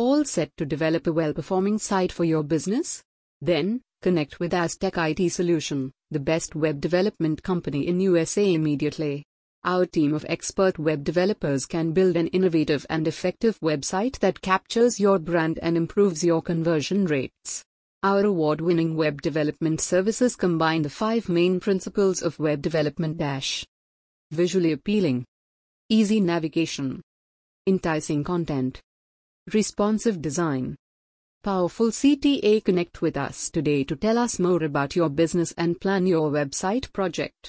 All set to develop a well performing site for your business? Then, connect with AZ Tech IT Solution, the best web development company in USA immediately. Our team of expert web developers can build an innovative and effective website that captures your brand and improves your conversion rates. Our award winning web development services combine the five main principles of web development dash visually appealing, easy navigation, enticing content, responsive design. Powerful CTA Connect with us today to tell us more about your business and plan your website project.